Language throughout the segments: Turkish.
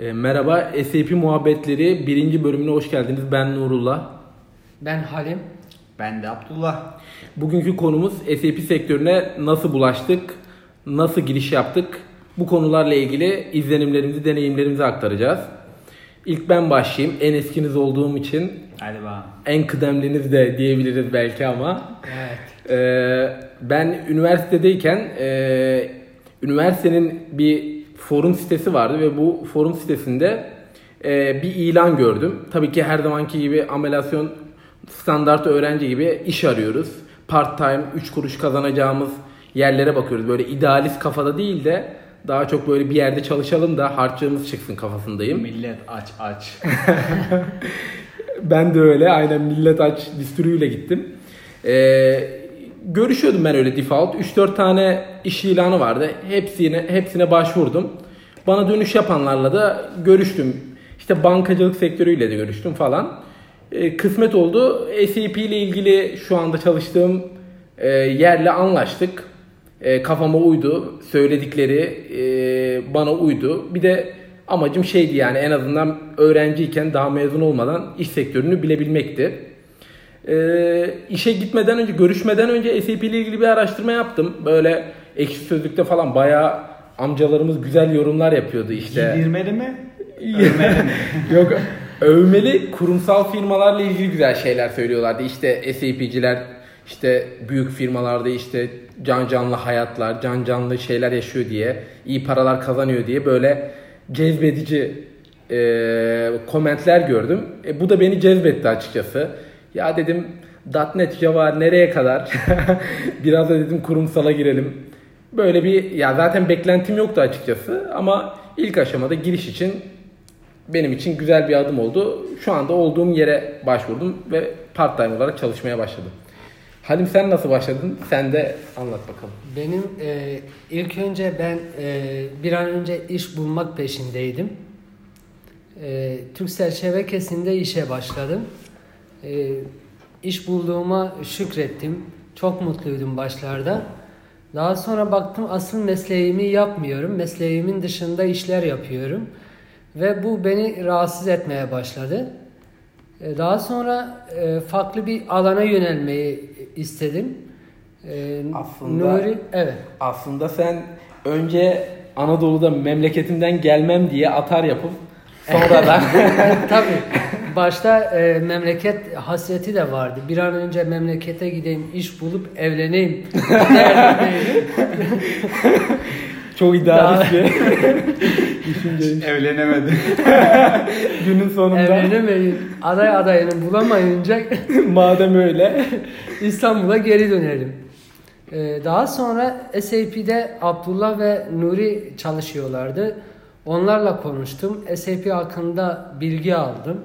E, merhaba, SAP Muhabbetleri birinci bölümüne hoş geldiniz. Ben Nurullah. Ben Halim. Ben de Abdullah. Bugünkü konumuz SAP sektörüne nasıl bulaştık, nasıl giriş yaptık? Bu konularla ilgili izlenimlerimizi, deneyimlerimizi aktaracağız. İlk ben başlayayım. En eskiniz olduğum için Hadi bakalım. en kıdemliniz de diyebiliriz belki ama. Evet. Ee, ben üniversitedeyken e, üniversitenin bir forum sitesi vardı ve bu forum sitesinde e, bir ilan gördüm. Tabii ki her zamanki gibi amelasyon standart öğrenci gibi iş arıyoruz. Part time 3 kuruş kazanacağımız yerlere bakıyoruz. Böyle idealist kafada değil de daha çok böyle bir yerde çalışalım da harçlığımız çıksın kafasındayım. Millet aç aç. Ben de öyle. Aynen millet aç distürüyle gittim. Ee, görüşüyordum ben öyle default. 3-4 tane iş ilanı vardı. Hepsine hepsine başvurdum. Bana dönüş yapanlarla da görüştüm. İşte bankacılık sektörüyle de görüştüm falan. Ee, kısmet oldu. SAP ile ilgili şu anda çalıştığım e, yerle anlaştık. E, kafama uydu. Söyledikleri e, bana uydu. Bir de amacım şeydi yani en azından öğrenciyken daha mezun olmadan iş sektörünü bilebilmekti. E, işe gitmeden önce, görüşmeden önce SAP ile ilgili bir araştırma yaptım. Böyle ekşi sözlükte falan bayağı amcalarımız güzel yorumlar yapıyordu işte. Giydirmeli mi? Yok övmeli kurumsal firmalarla ilgili güzel şeyler söylüyorlardı. İşte SAP'ciler işte büyük firmalarda işte can canlı hayatlar, can canlı şeyler yaşıyor diye, iyi paralar kazanıyor diye böyle cezbedici e, komentler gördüm. E, bu da beni cezbetti açıkçası. Ya dedim .NET Java nereye kadar? Biraz da dedim kurumsala girelim. Böyle bir ya zaten beklentim yoktu açıkçası ama ilk aşamada giriş için benim için güzel bir adım oldu. Şu anda olduğum yere başvurdum ve part time olarak çalışmaya başladım. Halim sen nasıl başladın? Sen de anlat bakalım. Benim e, ilk önce ben e, bir an önce iş bulmak peşindeydim. E, Türksel şebekesinde işe başladım. E, iş bulduğuma şükrettim. Çok mutluydum başlarda. Daha sonra baktım asıl mesleğimi yapmıyorum. Mesleğimin dışında işler yapıyorum. Ve bu beni rahatsız etmeye başladı. E, Daha sonra e, farklı bir alana yönelmeyi istedim. E, Aslında- Nuri, evet. Aslında sen önce Anadolu'da memleketimden gelmem diye atar yapıp sonradan Tabii. Başta e, memleket hasreti de vardı. Bir an önce memlekete gideyim, iş bulup evleneyim. çok idealist bir düşünce. Evlenemedi. Günün sonunda Evlenemeyin. Aday adayını bulamayınca madem öyle İstanbul'a geri dönelim. Ee, daha sonra SAP'de Abdullah ve Nuri çalışıyorlardı. Onlarla konuştum. SAP hakkında bilgi aldım.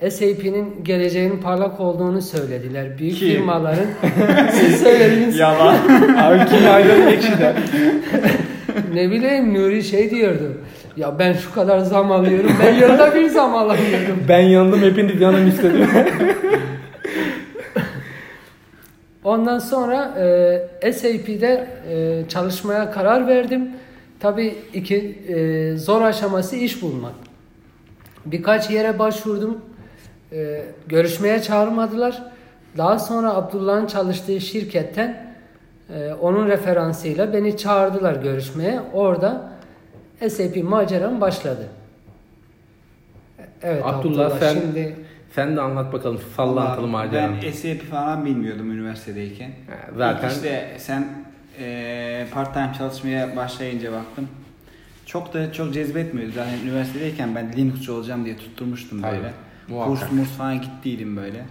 SAP'nin geleceğinin parlak olduğunu söylediler. Büyük Kim? firmaların siz söylediniz. Yalan. abi kim ayrılır ekşiden. ne bileyim Nuri şey diyordu. Ya ben şu kadar zam alıyorum. Ben yılda bir zam alamıyorum. Ben yandım hepiniz yanım istedim. Ondan sonra e, SAP'de e, çalışmaya karar verdim. Tabii iki e, zor aşaması iş bulmak. Birkaç yere başvurdum. E, görüşmeye çağırmadılar. Daha sonra Abdullah'ın çalıştığı şirketten e, onun referansıyla beni çağırdılar görüşmeye. Orada SAP maceram başladı. Evet Abdullah, sen- şimdi Sen de anlat bakalım sallantılı macera. Ben SAP falan bilmiyordum üniversitedeyken. Ha, zaten- İlk işte sen e, part time çalışmaya başlayınca baktım. Çok da çok cezbetmiyordu. Zaten üniversitedeyken ben Linux'cu olacağım diye tutturmuştum Tabii, böyle. Muhakkak. Kurs murs falan gittiydim böyle.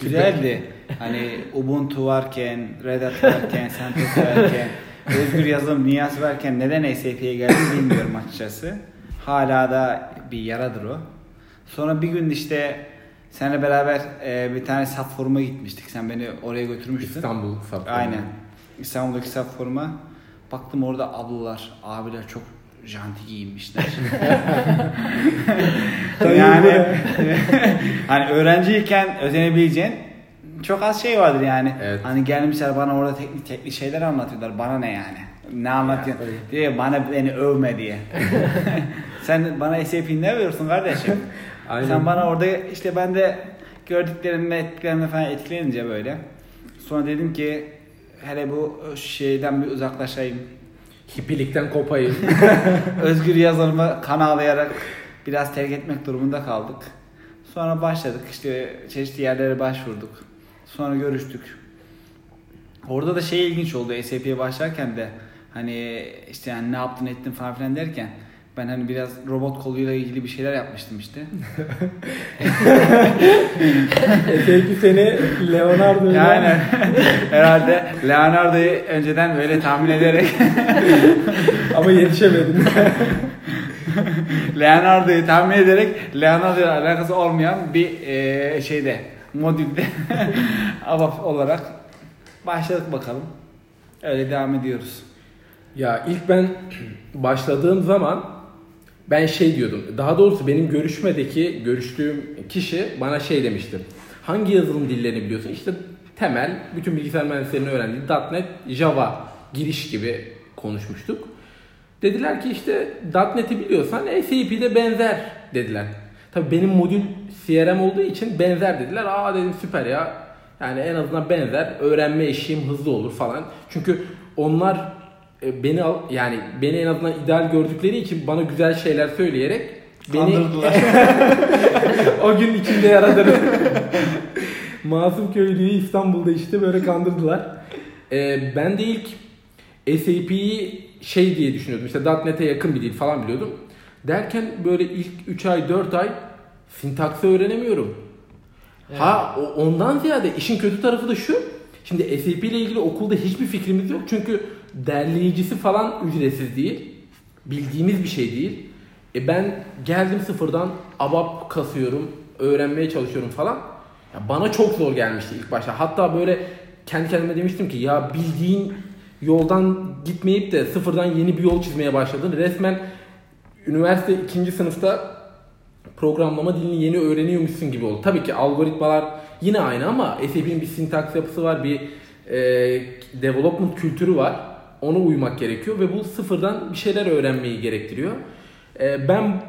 Güzeldi. hani Ubuntu varken, Red Hat varken, CentOS varken, özgür yazılım dünyası varken neden SAP'ye geldim bilmiyorum açıkçası. Hala da bir yaradır o. Sonra bir gün işte seninle beraber e, bir tane SAP foruma gitmiştik. Sen beni oraya götürmüştün. İstanbul Sapı. Aynen. İstanbul'daki SAP foruma. Baktım orada ablalar, abiler çok janti giyinmişler. yani hani öğrenciyken özenebileceğin çok az şey vardır yani. Evet. Hani gelmişler bana orada teknik teknik şeyler anlatıyorlar. Bana ne yani? Ne anlatıyorsun? Diye bana beni övme diye. Sen bana SAP ne veriyorsun kardeşim? Aynen. Sen bana orada işte ben de gördüklerimle etkilerimle falan etkilenince böyle. Sonra dedim ki hele bu şeyden bir uzaklaşayım. Hippilikten kopayım. Özgür yazılımı kan ağlayarak biraz terk etmek durumunda kaldık. Sonra başladık işte çeşitli yerlere başvurduk. Sonra görüştük. Orada da şey ilginç oldu SAP'ye başlarken de hani işte yani ne yaptın ettin falan filan derken ben hani biraz robot koluyla ilgili bir şeyler yapmıştım işte. SAP seni Leonardo ile- Yani herhalde Leonardo'yu önceden böyle tahmin ederek ama yetişemedin. Leonardo'yu tahmin ederek Leonardo ile alakası olmayan bir eee, şeyde modülde ABAP olarak başladık bakalım. Öyle devam ediyoruz. Ya ilk ben başladığım zaman ben şey diyordum. Daha doğrusu benim görüşmedeki görüştüğüm kişi bana şey demişti. Hangi yazılım dillerini biliyorsun? İşte temel bütün bilgisayar mühendislerinin öğrendiği .NET, Java giriş gibi konuşmuştuk. Dediler ki işte .NET'i biliyorsan SAP'de benzer dediler. Tabii benim modül CRM olduğu için benzer dediler. Aa dedim süper ya. Yani en azından benzer. Öğrenme eşiğim hızlı olur falan. Çünkü onlar beni al yani beni en azından ideal gördükleri için bana güzel şeyler söyleyerek beni Kandırdılar. o gün içinde yaradır. Masum köylüyü İstanbul'da işte böyle kandırdılar. Ee, ben de ilk SAP'yi şey diye düşünüyordum. İşte .NET'e yakın bir dil falan biliyordum. Derken böyle ilk 3 ay 4 ay sintaksı öğrenemiyorum. Ha o- ondan ziyade işin kötü tarafı da şu. Şimdi SAP ile ilgili okulda hiçbir fikrimiz yok. Çünkü derleyicisi falan ücretsiz değil. Bildiğimiz bir şey değil. E ben geldim sıfırdan ABAP kasıyorum, öğrenmeye çalışıyorum falan. Ya bana çok zor gelmişti ilk başta. Hatta böyle kendi kendime demiştim ki ya bildiğin yoldan gitmeyip de sıfırdan yeni bir yol çizmeye başladın. Resmen üniversite ikinci sınıfta programlama dilini yeni öğreniyormuşsun gibi oldu. Tabii ki algoritmalar yine aynı ama SAP'nin bir sintaks yapısı var, bir e, development kültürü var. Ona uymak gerekiyor ve bu sıfırdan bir şeyler öğrenmeyi gerektiriyor. E, ben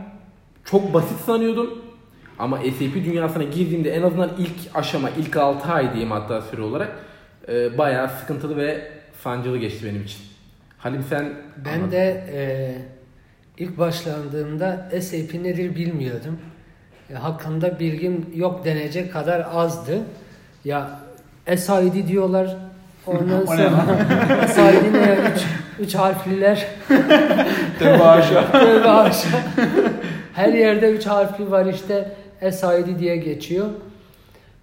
çok basit sanıyordum ama SAP dünyasına girdiğimde en azından ilk aşama, ilk 6 ay diyeyim hatta süre olarak e, bayağı sıkıntılı ve sancılı geçti benim için. Halim sen Ben de e, ilk başlandığımda SAP nedir bilmiyordum. E, hakkında bilgim yok denecek kadar azdı. Ya SID diyorlar. Ondan sonra SID ne? Üç, harfliler. Tövbe aşağı. Tövbe haşa. Her yerde üç harfli var işte SID diye geçiyor.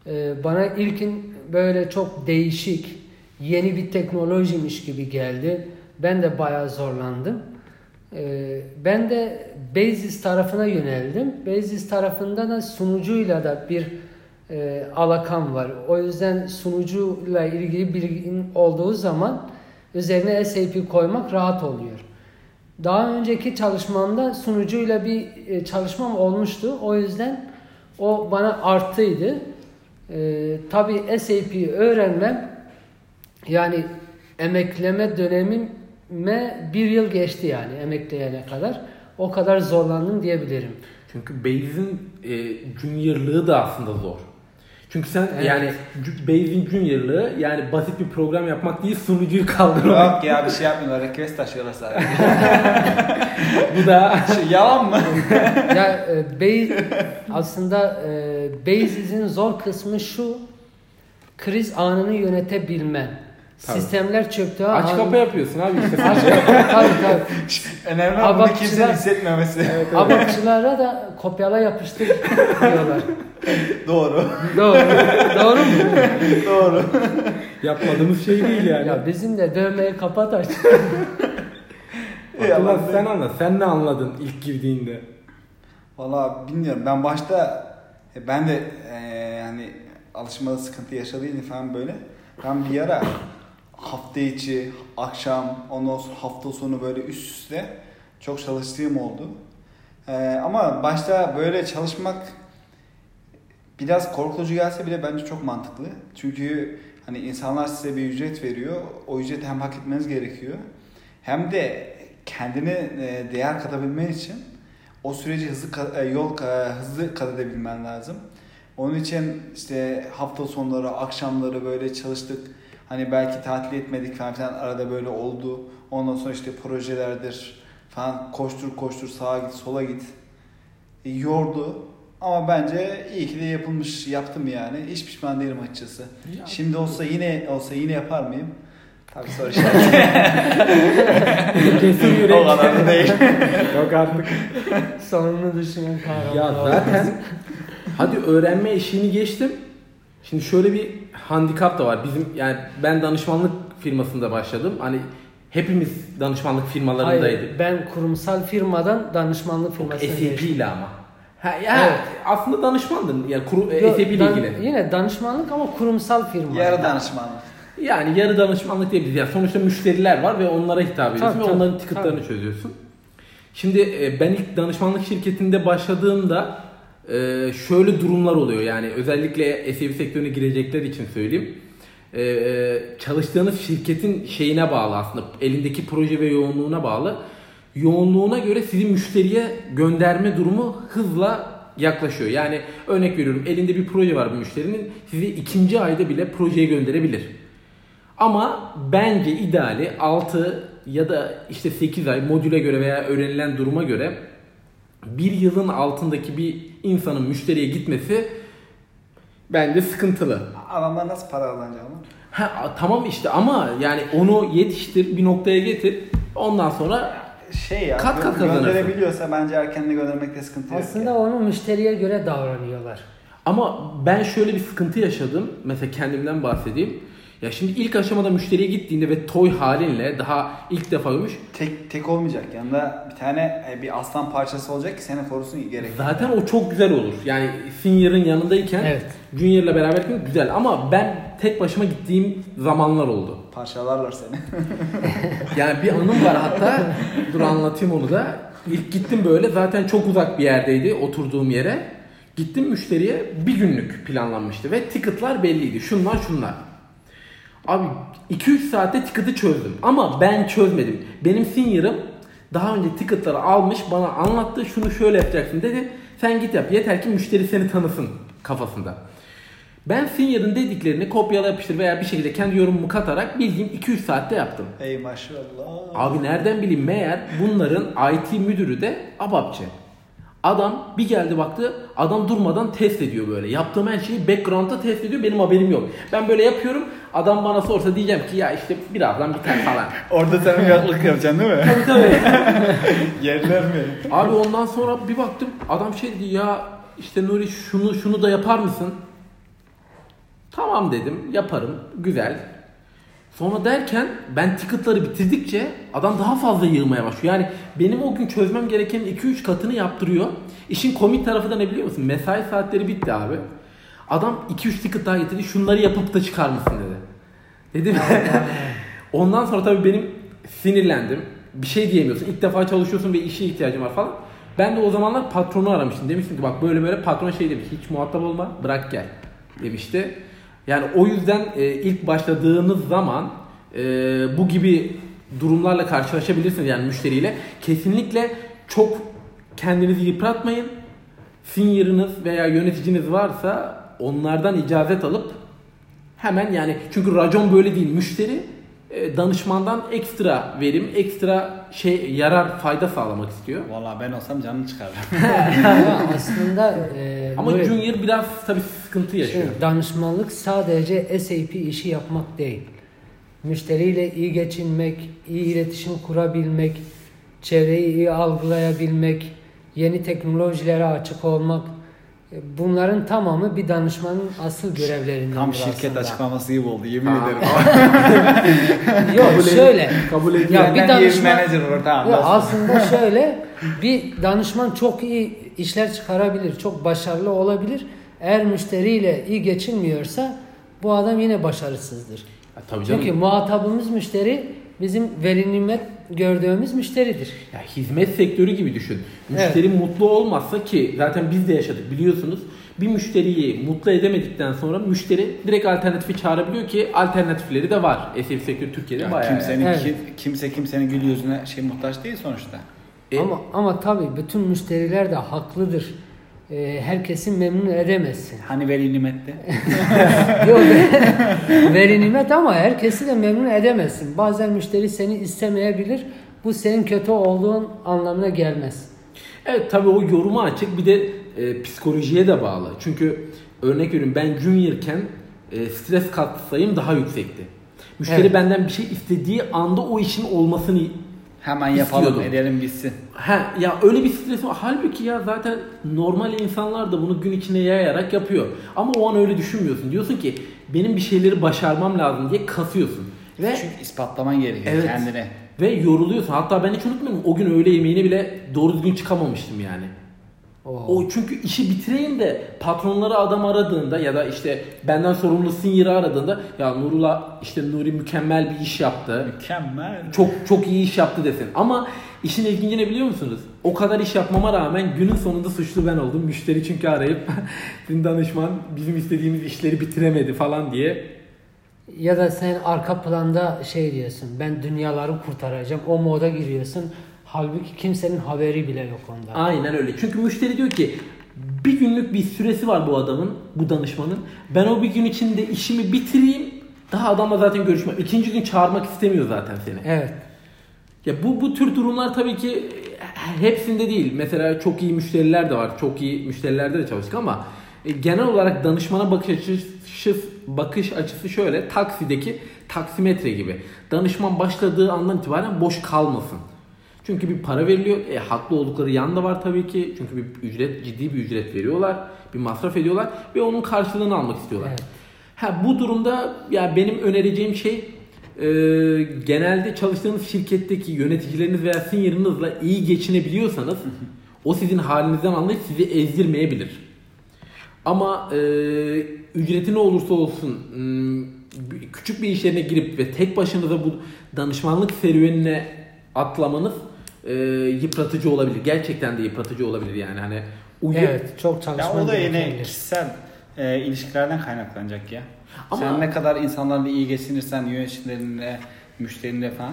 Ee, bana ilkin böyle çok değişik, yeni bir teknolojiymiş gibi geldi. Ben de bayağı zorlandım. Ee, ben de Basis tarafına yöneldim. Basis tarafında da sunucuyla da bir e, alakam var. O yüzden sunucuyla ilgili bilgin olduğu zaman üzerine SAP koymak rahat oluyor. Daha önceki çalışmamda sunucuyla bir e, çalışmam olmuştu. O yüzden o bana artıydı. E, tabii SAP'yi öğrenmem yani emekleme dönemime bir yıl geçti yani emekleyene kadar. O kadar zorlandım diyebilirim. Çünkü Base'in e, juniorlığı da aslında zor. Çünkü sen Evet. yani ju- Base'in juniorlığı yani basit bir program yapmak değil sunucuyu kaldırmak. Yok ya bir şey yapmıyorlar. Request taşıyorlar sadece. Bu da Şey, yalan mı? ya e, Base, aslında e, Basis'in zor kısmı şu kriz anını yönetebilmen. Tabii. Sistemler çöktüğü aç an- kapı yapıyorsun abi işte. Aç kapı, tabii tabii. Önemli olan bunu kimsenin hissetmemesi. Abakçılara da kopyala yapıştır diyorlar. Doğru. Doğru. Doğru mu? Doğru. Yapmadığımız şey değil yani. Ya bizim de dövmeyi kapat aç. Abdullah sen anla. Sen ne anladın ilk girdiğinde? Valla bilmiyorum. Ben başta e, ben de e, yani alışmada sıkıntı yaşadıydım falan böyle. Ben bir ara hafta içi, akşam, ondan sonra hafta sonu böyle üst üste çok çalıştığım oldu. E, ama başta böyle çalışmak biraz korkutucu gelse bile bence çok mantıklı. Çünkü hani insanlar size bir ücret veriyor. O ücreti hem hak etmeniz gerekiyor. hem de kendine e, değer katabilmen için o süreci hızlı e, yol hızlı kat edebilmen lazım. Onun için işte hafta sonları, akşamları böyle çalıştık. Hani belki tatil etmedik falan filan arada böyle oldu. Ondan sonra işte projelerdir falan koştur koştur sağa git sola git. E, yordu. Ama bence iyi ki de yapılmış yaptım yani. Hiç pişman değilim açıkçası. Ya. Şimdi olsa yine olsa yine yapar mıyım? Tabii soru işareti. Kesin yürek. o kadar da değil. Yok artık. Sonunu düşünen kahraman. Ya zaten hadi öğrenme eşiğini geçtim. Şimdi şöyle bir handikap da var. Bizim yani ben danışmanlık firmasında başladım. Hani hepimiz danışmanlık firmalarındaydık. Hayır, ben kurumsal firmadan danışmanlık firmasına SAP geçtim. ile ama. Ha, ya Evet. aslında danışmandın yani kuru, Yok, SAP ile dan- ilgili. Yine danışmanlık ama kurumsal firma. Yarı danışmanlık. Yani yarı danışmanlık diyebiliriz. Yani sonuçta müşteriler var ve onlara hitap ediyorsun Tabii, ve onların tabii, ticketlarını tabii. çözüyorsun. Şimdi e, ben ilk danışmanlık şirketinde başladığımda e, şöyle durumlar oluyor. Yani özellikle SAP sektörüne girecekler için söyleyeyim. E, e, çalıştığınız şirketin şeyine bağlı aslında. Elindeki proje ve yoğunluğuna bağlı. Yoğunluğuna göre sizi müşteriye gönderme durumu hızla yaklaşıyor. Yani örnek veriyorum elinde bir proje var bir müşterinin sizi ikinci ayda bile projeye gönderebilir. Ama bence ideali 6 ya da işte 8 ay modüle göre veya öğrenilen duruma göre bir yılın altındaki bir insanın müşteriye gitmesi bence sıkıntılı. Adamlar nasıl para ama? Ha, tamam işte ama yani onu yetiştir bir noktaya getir ondan sonra Şey ya, Kat kat gönderebiliyorsa bence erkenle göndermekte sıkıntı yok. Aslında yani. onu müşteriye göre davranıyorlar. Ama ben şöyle bir sıkıntı yaşadım. Mesela kendimden bahsedeyim. Ya şimdi ilk aşamada müşteriye gittiğinde ve toy halinle daha ilk defa görmüş. Tek tek olmayacak. Yanında bir tane e, bir aslan parçası olacak ki seni korusun gerek. Zaten o çok güzel olur. Yani senior'ın yanındayken Evet. junior'la beraberken güzel. Ama ben tek başıma gittiğim zamanlar oldu. Parçalarlar seni. Yani bir anım var hatta. Dur anlatayım onu da. İlk gittim böyle zaten çok uzak bir yerdeydi oturduğum yere. Gittim müşteriye bir günlük planlanmıştı ve ticketlar belliydi. Şunlar şunlar. Abi 2-3 saatte ticket'ı çözdüm. Ama ben çözmedim. Benim senior'ım daha önce ticket'ları almış bana anlattı. Şunu şöyle yapacaksın dedi. Sen git yap. Yeter ki müşteri seni tanısın kafasında. Ben senior'ın dediklerini kopyala yapıştır veya bir şekilde kendi yorumumu katarak bildiğim 2-3 saatte yaptım. Ey maşallah. Abi nereden bileyim meğer bunların IT müdürü de ABAPçı. Adam bir geldi baktı adam durmadan test ediyor böyle. Yaptığım her şeyi background'da test ediyor benim haberim yok. Ben böyle yapıyorum adam bana sorsa diyeceğim ki ya işte birazdan biter falan. Orada sen uyaklık yapacaksın değil mi? tabii tabii. Yerler mi? Abi ondan sonra bir baktım adam şey dedi ya işte Nuri şunu şunu da yapar mısın? Tamam dedim yaparım güzel. Sonra derken ben ticketları bitirdikçe adam daha fazla yığmaya başlıyor. Yani benim o gün çözmem gerekenin 2-3 katını yaptırıyor. İşin komik tarafı da ne biliyor musun? Mesai saatleri bitti abi. Adam 2-3 ticket daha getirdi. Şunları yapıp da çıkar mısın dedi. Dedim. Ondan sonra tabii benim sinirlendim. Bir şey diyemiyorsun. İlk defa çalışıyorsun ve işe ihtiyacın var falan. Ben de o zamanlar patronu aramıştım. Demiştim ki bak böyle böyle patron şey demiş. Hiç muhatap olma bırak gel demişti. Yani o yüzden e, ilk başladığınız zaman e, bu gibi durumlarla karşılaşabilirsiniz yani müşteriyle. Kesinlikle çok kendinizi yıpratmayın. Senior'ınız veya yöneticiniz varsa onlardan icazet alıp hemen yani çünkü racon böyle değil. Müşteri e, danışmandan ekstra verim, ekstra şey yarar, fayda sağlamak istiyor. Valla ben olsam canını çıkarırım. Aslında e, Ama böyle- junior biraz tabii sıkıntı yaşıyor. Şimdi danışmanlık sadece SAP işi yapmak değil. Müşteriyle iyi geçinmek, iyi iletişim kurabilmek, çevreyi iyi algılayabilmek, yeni teknolojilere açık olmak. e, Bunların tamamı bir danışmanın asıl görevlerinden Tam şirket açıklaması gibi oldu yemin Aa. ederim. Yok Kabul şöyle. kabul. Ya bir danışman manager olur tamam. Aslında şöyle bir danışman çok iyi işler çıkarabilir, çok başarılı olabilir. Eğer müşteriyle iyi geçinmiyorsa bu adam yine başarısızdır. Ya tabii canım. Çünkü muhatabımız müşteri bizim veli nimet gördüğümüz müşteridir. Ya hizmet sektörü gibi düşün. Müşteri mutlu olmazsa ki zaten biz de yaşadık biliyorsunuz. Bir müşteriyi mutlu edemedikten sonra müşteri direkt alternatifi çağırabiliyor ki alternatifleri de var. SF sektörü Türkiye'de Ya bayağı. kimsenin Evet. ki- kimse kimsenin gül yüzüne şey muhtaç değil sonuçta. E- Ama ama tabii bütün müşteriler de haklıdır. Ee, herkesi memnun edemezsin. Hani veli nimetli. Yok veri nimet ama herkesi de memnun edemezsin. Bazen müşteri seni istemeyebilir. Bu senin kötü olduğun anlamına gelmez. Evet tabii o yoruma açık bir de e, psikolojiye de bağlı. Çünkü örnek veriyorum ben juniorken e, stres katsayım daha yüksekti. Müşteri Evet. benden bir şey istediği anda o işin olmasını Hemen yapalım İstiyordum. edelim bitsin. Ha ya öyle bir stres var. Halbuki ya zaten normal insanlar da bunu gün içine yayarak yapıyor. Ama o an öyle düşünmüyorsun. Diyorsun ki benim bir şeyleri başarmam lazım diye kasıyorsun. Ve Çünkü ispatlaman gerekiyor Evet. kendine. ve yoruluyorsun. Hatta ben hiç unutmuyorum. O gün öğle yemeğini bile doğru düzgün çıkamamıştım yani. Oo. O çünkü işi bitireyim de patronları adam aradığında ya da işte benden sorumlu senior'ı aradığında ya Nurullah işte Nuri mükemmel bir iş yaptı. Mükemmel. Çok çok iyi iş yaptı desin. Ama işin ilginci ne biliyor musunuz? O kadar iş yapmama rağmen günün sonunda suçlu ben oldum. Müşteri çünkü arayıp sizin danışman bizim istediğimiz işleri bitiremedi falan diye. Ya da sen arka planda şey diyorsun. Ben dünyaları kurtaracağım. O moda giriyorsun. Halbuki kimsenin haberi bile yok ondan. Aynen öyle. Çünkü müşteri diyor ki bir günlük bir süresi var bu adamın, bu danışmanın. Ben o bir gün içinde işimi bitireyim. Daha adamla zaten görüşmem. İkinci gün çağırmak istemiyor zaten seni. Evet. Ya bu bu tür durumlar tabii ki hepsinde değil. Mesela çok iyi müşteriler de var. Çok iyi müşterilerde de çalıştık ama e, genel olarak danışmana bakış açısı bakış açısı şöyle. Taksideki taksimetre gibi. Danışman başladığı andan itibaren boş kalmasın. Çünkü bir para veriliyor. E, haklı oldukları yan da var tabii ki. Çünkü bir ücret ciddi bir ücret veriyorlar. Bir masraf ediyorlar ve onun karşılığını almak istiyorlar. Evet. Ha bu durumda ya benim önereceğim şey e, genelde çalıştığınız şirketteki yöneticileriniz veya senior'ınızla iyi geçinebiliyorsanız o sizin halinizden anlayıp sizi ezdirmeyebilir. Ama e, ücreti ne olursa olsun m, bir- küçük bir iş yerine girip ve tek başınıza bu danışmanlık serüvenine atlamanız e, yıpratıcı olabilir. Gerçekten de yıpratıcı olabilir yani hani uyu- Evet. Çok Ya çalışman o da yine kişisel e, ilişkilerden kaynaklanacak ya. Ama- Sen ne kadar insanlarla iyi geçinirsen yöneticilerinle, müşterinle falan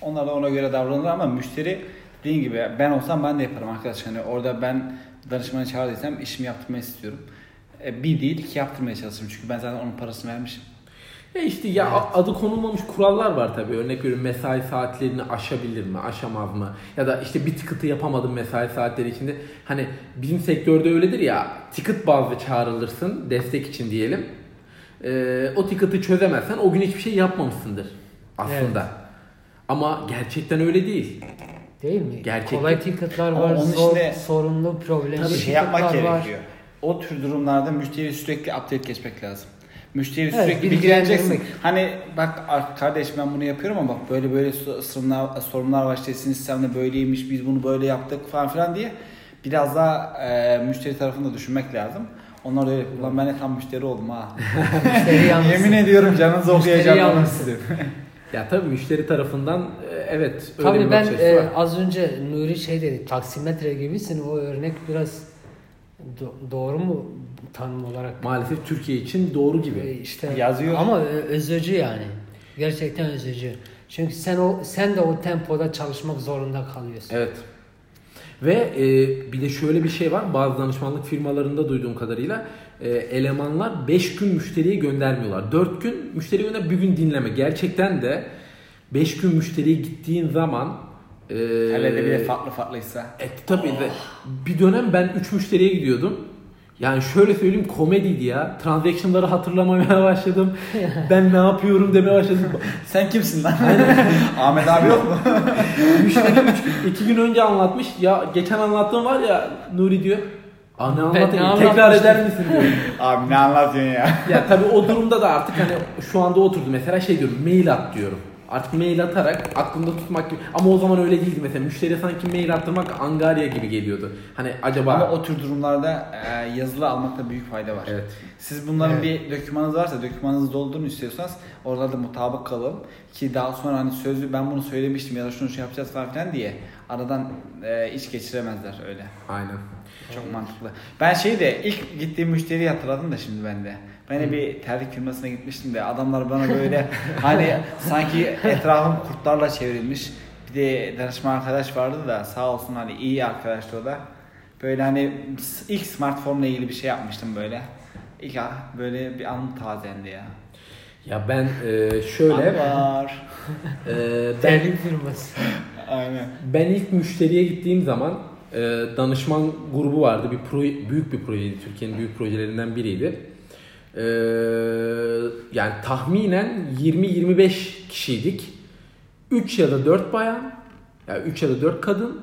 onlar da ona göre davranır ama müşteri dediğin gibi ben olsam ben de yaparım arkadaş. Hani orada ben danışmanı çağırdıysam işimi yaptırmayı istiyorum. E, bir değil iki yaptırmaya çalışırım çünkü ben zaten onun parasını vermişim. Ya işte ya adı konulmamış kurallar var tabii. Örnek veriyorum mesai saatlerini aşabilir mi, aşamaz mı? Ya da işte bir tıkıtı yapamadım mesai saatleri içinde. Hani bizim sektörde öyledir ya. Ticket bazlı çağrılırsın destek için diyelim. Ee, o ticket'ı çözemezsen o gün hiçbir şey yapmamışsındır aslında. Ama gerçekten öyle değil. Değil mi? Gerçekten. Kolay ticketlar var, onun zor, içinde- sorunlu, problemli Tabii şey yapmak var. gerekiyor. O tür durumlarda müşteri sürekli update geçmek lazım. Müşteri Evet, sürekli bilgilendirmek. bilgileneceksin. Hani bak ar- kardeş ben bunu yapıyorum ama bak böyle böyle so- sorunlar, sorunlar var işte sizin sistemde böyleymiş biz bunu böyle yaptık falan filan diye biraz daha e, müşteri tarafını da düşünmek lazım. Onlar da öyle ulan ben de tam müşteri oldum ha. Müşteri yalnız. Yemin ediyorum canınızı okuyacağım. sizi. Ya tabii müşteri tarafından e, evet öyle Tabii bir ben e, var. az önce Nuri şey dedi, taksimetre gibisin. O örnek biraz do- doğru mu tanım olarak? Maalesef Türkiye için doğru E, gibi. işte Yazıyor. Ama e, özücü yani. Gerçekten özücü. Çünkü sen o sen de o tempoda çalışmak zorunda kalıyorsun. Evet. Ve e, bir de şöyle bir şey var. Bazı danışmanlık firmalarında duyduğum kadarıyla e, elemanlar 5 gün müşteriye göndermiyorlar. 4 gün müşteri gönder, bir gün dinleme. Gerçekten de 5 gün müşteriye gittiğin zaman e, Hele de bir de farklı farklıysa. e, tabii de bir dönem ben 3 müşteriye gidiyordum. Yani şöyle söyleyeyim komediydi ya. Transaction'ları hatırlamaya başladım. ben ne yapıyorum demeye başladım. Sen kimsin lan? Ahmet abi yok mu? Müşteri üç, iki gün önce anlatmış. Ya geçen anlattığım var ya Nuri diyor. Aa ne anlatayım? ne Tekrar eder misin diyor. abi ne anlatıyorsun ya? ya tabii o durumda da artık hani şu anda oturdu mesela şey diyorum mail at diyorum. Artık mail atarak aklında tutmak gibi. Ama o zaman öyle değildi mesela. Müşteriye sanki mail attırmak angarya gibi geliyordu. Hani acaba... Ama o tür durumlarda e, yazılı almakta büyük fayda var. Evet. Siz bunların Evet. bir dokümanınız varsa dokümanınızı doldurun istiyorsanız orada da mutabık kalalım. Ki daha sonra hani sözlü ben bunu söylemiştim ya da şunu şey yapacağız falan filan diye aradan e, iş geçiremezler öyle. Aynen. Çok mantıklı. Ben şeyi de ilk gittiğim müşteriyi hatırladım da şimdi ben de. Ben de bir terlik firmasına gitmiştim de adamlar bana böyle hani sanki etrafım kurtlarla çevrilmiş. Bir de danışman arkadaş vardı da sağ olsun hani iyi arkadaştı o da. Böyle hani ilk smartphone ile ilgili bir şey yapmıştım böyle. İlk ah, böyle bir anım tazelendi ya. Ya ben e, şöyle... Anı var. e, ben, Terlik firması. Aynen. ben ilk müşteriye gittiğim zaman e, danışman grubu vardı. Bir proje, büyük bir projeydi. Türkiye'nin büyük projelerinden biriydi. E, yani tahminen 20-25 kişiydik. 3 ya da 4 bayan, yani 3 ya da 4 kadın,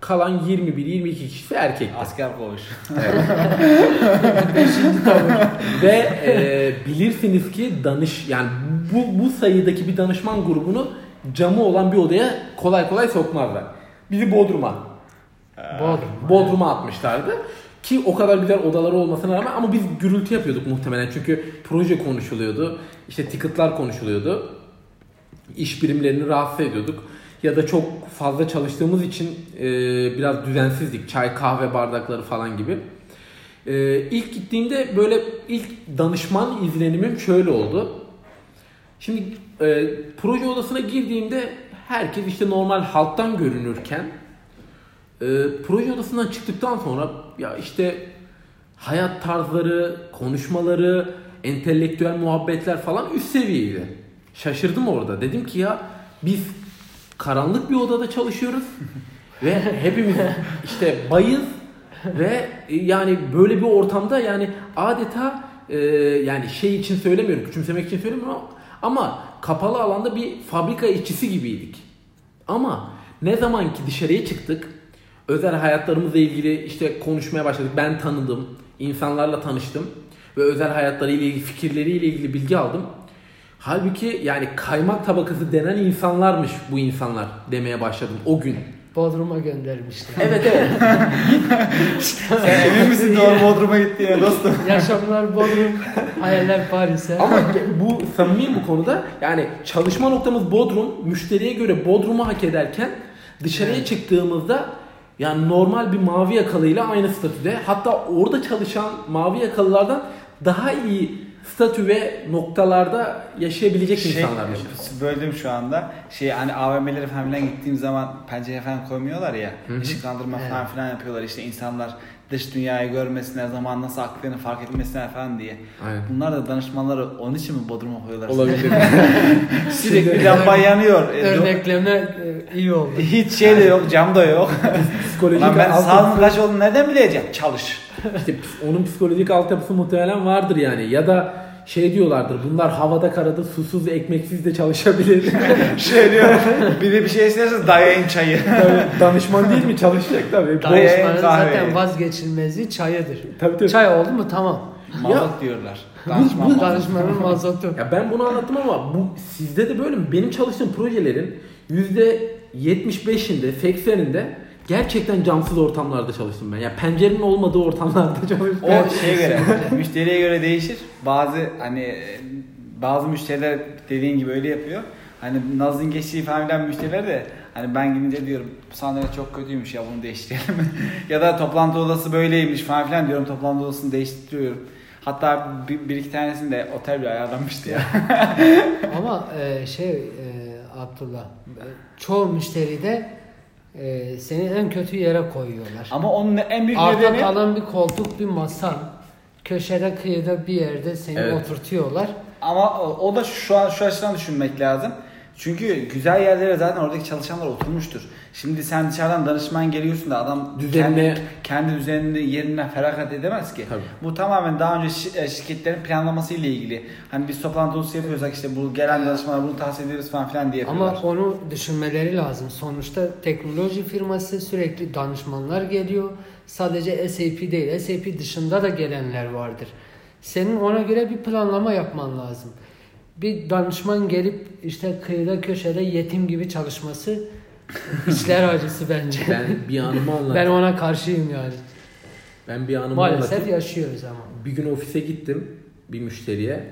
kalan 21-22 kişi erkek. Asker koğuş. Ve e, bilirsiniz ki danış yani bu bu sayıdaki bir danışman grubunu camı olan bir odaya kolay kolay sokmazlar. Bizi Bodrum'a, Bodrum. Bodrum'a atmışlardı. Ki o kadar güzel odaları olmasına rağmen ama biz gürültü yapıyorduk muhtemelen çünkü proje konuşuluyordu. işte ticketlar konuşuluyordu. İş birimlerini rahatsız ediyorduk. Ya da çok fazla çalıştığımız için e, biraz düzensizdik. Çay, kahve bardakları falan gibi. E, ilk gittiğimde böyle ilk danışman izlenimim şöyle oldu. Şimdi e, proje odasına girdiğimde herkes işte normal halktan görünürken e, proje odasından çıktıktan sonra ya işte hayat tarzları, konuşmaları, entelektüel muhabbetler falan üst seviyeydi. Şaşırdım orada. Dedim ki ya biz karanlık bir odada çalışıyoruz ve hepimiz işte bayız ve e, yani böyle bir ortamda yani adeta e, yani şey için söylemiyorum, küçümsemek için söylemiyorum ama, ama kapalı alanda bir fabrika işçisi gibiydik. Ama ne zaman ki dışarıya çıktık, özel hayatlarımızla ilgili işte konuşmaya başladık. Ben tanıdım, insanlarla tanıştım ve özel hayatlarıyla ilgili, fikirleriyle ilgili bilgi aldım. Halbuki yani kaymak tabakası denen insanlarmış bu insanlar demeye başladım o gün. Bodrum'a göndermişler. Evet evet. Sen emin misin doğru Bodrum'a gittiğine dostum? Yaşamlar Bodrum, hayaller Paris'e. Ama bu samimiyim bu konuda. Yani çalışma noktamız Bodrum. Müşteriye göre Bodrum'u hak ederken dışarıya Evet. çıktığımızda yani normal bir mavi yakalıyla aynı statüde. Hatta orada çalışan mavi yakalılardan daha iyi statü ve noktalarda yaşayabilecek Şey, insanlarmış. böldüm şu anda. Şey hani AVM'lere falan filan gittiğim zaman pencere falan koymuyorlar ya. hı. ışıklandırma Evet. falan filan yapıyorlar. İşte insanlar dış dünyayı görmesinler, zaman nasıl aktığını fark etmesinler falan diye. Aynen. Bunlar da danışmanları onun için mi Bodrum'a koyuyorlar? Olabilir. Sürekli lamba yanıyor. E, Örnekleme e, iyi oldu. Hiç şey de yok, cam da yok. psikolojik Lan ben sağın kaç olduğunu nereden bileceğim? Çalış. İşte onun psikolojik altyapısı muhtemelen vardır yani. Ya da şey diyorlardır. Bunlar havada karada susuz ekmeksiz de çalışabilir. Şey diyor. bir de bir şey isterseniz dayayın çayı. Tabii, danışman değil mi? Çalışacak tabii. Danışmanın zaten vazgeçilmezi çayıdır. Tabii tabii. Çay oldu mu tamam. Mazot diyorlar. Danışman bu. Danışmanın mazotu. Ya ben bunu anlattım ama bu sizde de böyle mi? Benim çalıştığım projelerin %75'inde, 80'inde gerçekten camsız ortamlarda çalıştım ben. Ya pencerenin olmadığı ortamlarda çalıştım. O şeye göre, müşteriye göre değişir. Bazı hani bazı müşteriler dediğin gibi öyle yapıyor. Hani Naz'ın geçtiği falan filan müşteriler de hani ben gidince diyorum bu sandalye çok kötüymüş ya bunu değiştirelim. ya da toplantı odası böyleymiş falan filan diyorum toplantı odasını değiştiriyorum. Hatta bir, bir iki tanesini de otel bile ayarlanmıştı ya. Ama e, şey e, Abdullah, e, çoğu müşteride e, seni en kötü yere koyuyorlar. Ama onun en büyük Arta nedeni kalan bir koltuk, bir masa, köşede kıyıda bir yerde seni Evet. oturtuyorlar. Ama o o da şu an şu açıdan düşünmek lazım. Çünkü güzel yerlere zaten oradaki çalışanlar oturmuştur. Şimdi sen dışarıdan danışman geliyorsun da adam Düzenine- kendi, kendi düzenini yerinden feragat edemez ki. Tabii. Bu tamamen daha önce şi- e, şirketlerin planlaması ile ilgili. Hani biz toplantı odası yapıyorsak işte bu gelen danışmanlar bunu tahsil ederiz falan filan diye yapıyorlar. Ama onu düşünmeleri lazım. Sonuçta teknoloji firması sürekli danışmanlar geliyor. Sadece SAP değil, SAP dışında da gelenler vardır. Senin ona göre bir planlama yapman lazım. Bir danışman gelip işte kıyıda köşede yetim gibi çalışması içler acısı bence. Ben bir anımı anlatayım. Ben ona karşıyım yani. Ben bir anımı Maalesef anlatayım. yaşıyoruz ama. Bir gün ofise gittim bir müşteriye.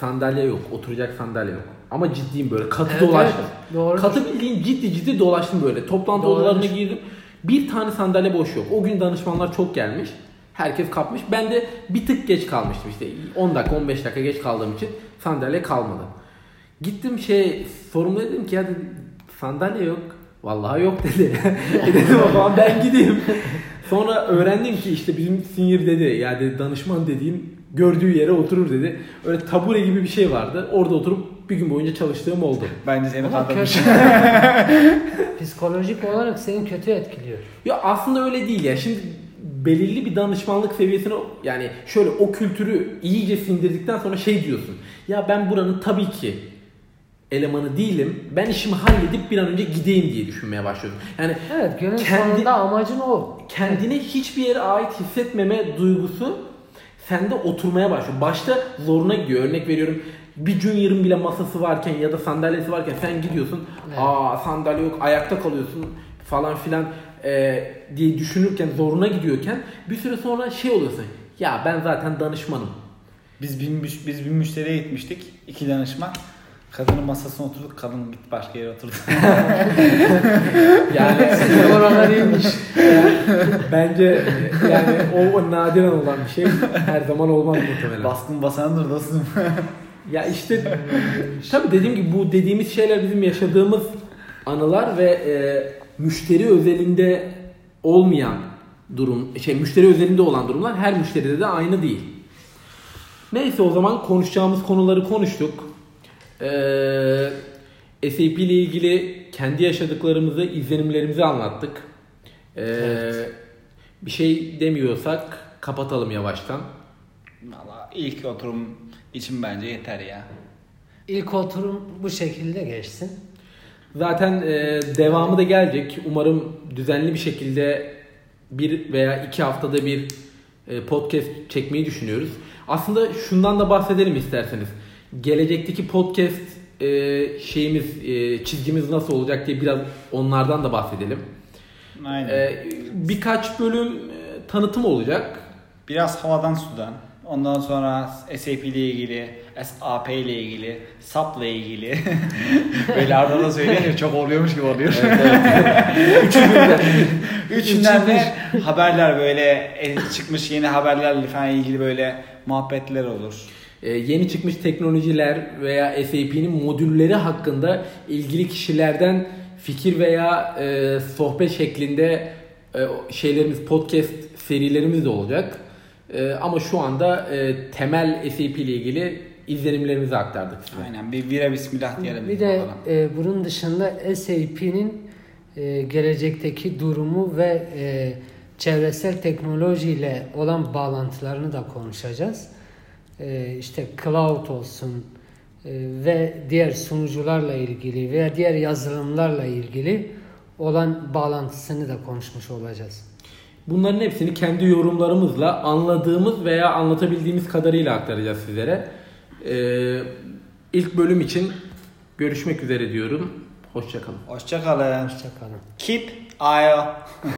Sandalye yok, oturacak sandalye yok. Ama ciddiyim böyle katı Evet, dolaştım. evet, doğru. Katı bildiğin ciddi ciddi dolaştım böyle. Toplantı odalarına girdim. Bir tane sandalye boş yok. O gün danışmanlar çok gelmiş. Herkes kapmış. Ben de bir tık geç kalmıştım işte. 10 dakika 15 dakika geç kaldığım için sandalye kalmadı. Gittim şey sorumlu dedim ki ya dedim, sandalye yok. Vallahi yok dedi. E dedim o zaman ben gideyim. Sonra öğrendim ki işte bizim sinir dedi ya dedi danışman dediğin gördüğü yere oturur dedi. Öyle tabure gibi bir şey vardı. Orada oturup bir gün boyunca çalıştığım oldu. Bence seni kandırmış. Psikolojik olarak seni kötü etkiliyor. Ya aslında öyle değil ya. Şimdi belirli bir danışmanlık seviyesine yani şöyle o kültürü iyice sindirdikten sonra şey diyorsun. Ya ben buranın tabii ki elemanı değilim. Ben işimi halledip bir an önce gideyim diye düşünmeye başlıyorsun. Yani Evet günün Kendi- sonunda amacın o. kendine hiçbir yere ait hissetmeme duygusu sende oturmaya başlıyor. Başta zoruna gidiyor. Örnek veriyorum bir junior'ın bile masası varken ya da sandalyesi varken sen gidiyorsun. Evet. Aa sandalye yok ayakta kalıyorsun falan filan e, diye düşünürken zoruna gidiyorken bir süre sonra şey oluyorsun. Ya ben zaten danışmanım. Biz bir, biz bir müşteriye gitmiştik. iki danışman. Kadının masasına oturduk. Kadın gitti başka yere oturdu. Yani Oralar iyiymiş. bence yani o nadiren olan bir şey her zaman olmaz muhtemelen. Baskın basandır dostum. Ya işte tabii dediğim gibi bu dediğimiz şeyler bizim yaşadığımız anılar ve e, müşteri özelinde olmayan durum, şey müşteri özelinde olan durumlar her müşteride de aynı değil. Neyse o zaman konuşacağımız konuları konuştuk. Ee, SAP ile ilgili kendi yaşadıklarımızı, izlenimlerimizi anlattık. Ee, Bir şey demiyorsak kapatalım yavaştan. Valla ilk oturum için bence yeter ya. İlk oturum bu şekilde geçsin. Zaten e, devamı da gelecek. Umarım düzenli bir şekilde bir veya iki haftada bir e, podcast çekmeyi düşünüyoruz. Aslında şundan da bahsedelim isterseniz. Gelecekteki podcast e, şeyimiz, e, çizgimiz nasıl olacak diye biraz onlardan da bahsedelim. Aynen. E, birkaç bölüm e, tanıtım olacak. Biraz havadan sudan. Ondan sonra SAP ile ilgili, SAP ile ilgili, SAP ile ilgili. Böyle arada da söyleyince çok oluyormuş gibi oluyor. Üçünden de haberler böyle e, çıkmış yeni haberlerle falan ilgili böyle muhabbetler olur. E, yeni çıkmış teknolojiler veya SAP'nin modülleri hakkında ilgili kişilerden fikir veya e, sohbet şeklinde e, şeylerimiz podcast serilerimiz de olacak. E, ama şu anda e, temel SAP ile ilgili izlenimlerimizi aktardık size. Aynen bir vira bismillah diyelim. Bir de bakalım. e, bunun dışında SAP'nin e, gelecekteki durumu ve e, çevresel teknolojiyle olan bağlantılarını da konuşacağız. E, işte cloud olsun e, ve diğer sunucularla ilgili veya diğer yazılımlarla ilgili olan bağlantısını da konuşmuş olacağız. Bunların hepsini kendi yorumlarımızla anladığımız veya anlatabildiğimiz kadarıyla aktaracağız sizlere. E, ilk bölüm için görüşmek üzere diyorum. Hoşçakalın. Hoşçakalın. Hoşçakalın. Keep eye